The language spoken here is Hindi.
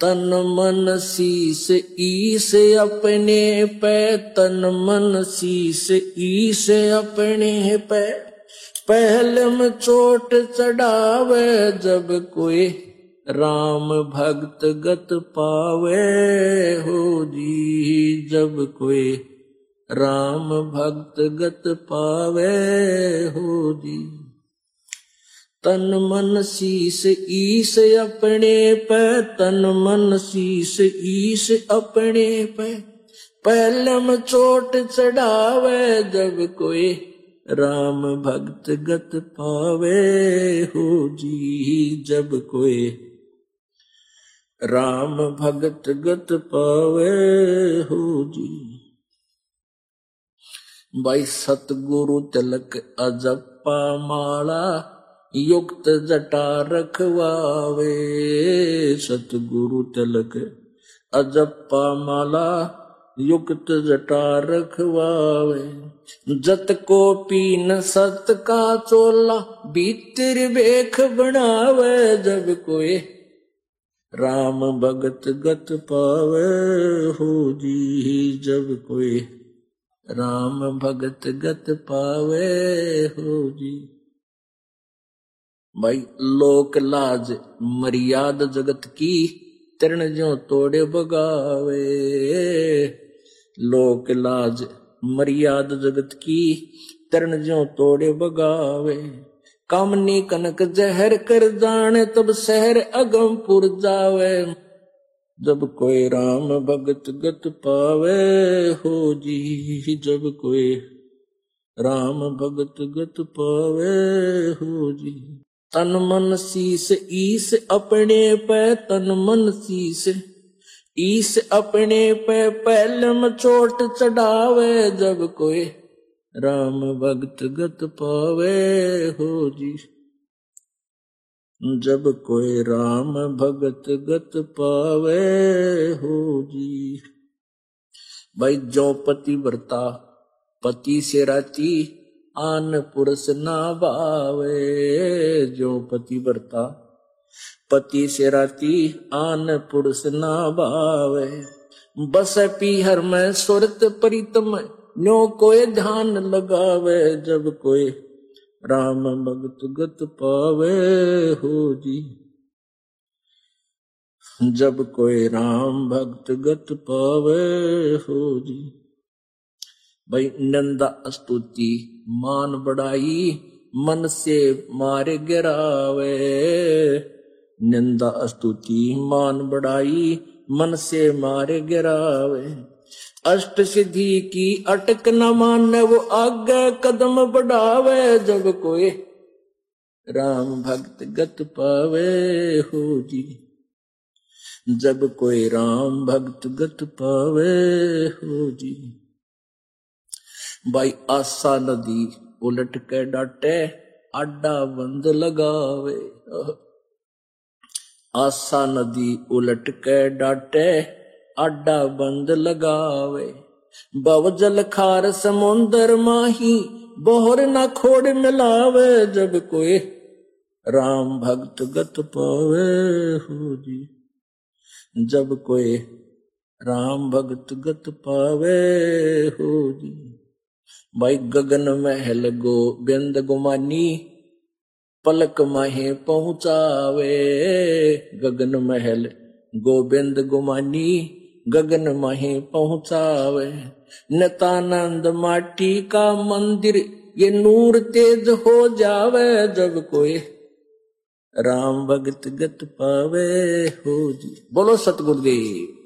तन मन शीस ईस अपने पे, तन मन शीस ईस अपने पे। पहले में चोट चढ़ावे जब कोई राम भक्त गत पावे। हो जी, जब कोई राम भक्त गत पावे, हो जी। तन मन शीस ईस अपने पे, तन मन शीस ईस अपने पे। पहलम चोट चढ़ावे जब कोई राम भक्त गत पावे। हो जी, जब कोई राम भगत गत पावे। हो जी। भाई सतगुरु तिलक अजपा माला युक्त जटा रखवावे, सतगुरु तिलक अजप्पा माला युक्त जटा रखवावे। जत को पीन सत का चोला, भीतर बेख बनावे, जब कोई राम भगत गत पावे, हो जी जब कोई राम भगत गत पावे, हो जी। भाई, लोक लाज मर्याद जगत की तरण जो तोड़े बगावे लोक लाज मर्याद जगत की तरण जो तोड़े बगावे कामनी कनक जहर कर जाने तब शहर अगमपुर जावे। जब कोई राम भगत गत पावे, हो जी, जब कोई राम भगत गत पावे, हो जी। तन मन शीस ईस अपने पे तन मन शीस ईस अपने पे पहलम चोट चढ़ावे, जब कोई राम भगत गत पावे। हो जी। जब कोई राम भगत गत पावे, हो जी। भाई, जो पति व्रता, पति से राती आन पुरुष ना भावे जो पति व्रता पति से राती आन पुरुष ना भावे बस पी हर में सुरत परितम, न्यो कोई ध्यान लगावे। जब कोई राम भगत गत पावे, हो जी। जब कोई राम भक्त गत पावे, हो जी। भाई नंदा स्तुति मान बढ़ाई, मन से मारे गिरावे। निंदा स्तुति मान बढ़ाई, मन से मारे गिरावे। अष्ट सिद्धि की अटक न मान, वो आगे कदम बढ़ावे, जब कोई राम भक्त गत पावे हो जी। जब कोई राम भक्त गत पावे हो जी। भाई आशा नदी उलट के डाटे अड्डा बंद लगावे आशा नदी उलट के डाटे अड्डा बंद लगावे बव जल खार समुंदर माही बोहर न खोड़ मिलावे जब कोई राम भक्त गत पावे हो जी जब कोई राम भक्त गत पावे हो जी भाई गगन महल गो बिंद गुमानी, पलक माहे पहुंचावे। गगन महल गोबिंद गुमानी, गगन माहे पहुंचावे। नतानंद माटी का मंदिर, ये नूर तेज हो जावे। जब कोई राम भगत गत पावे हो जी। बोलो सतगुरुदेव।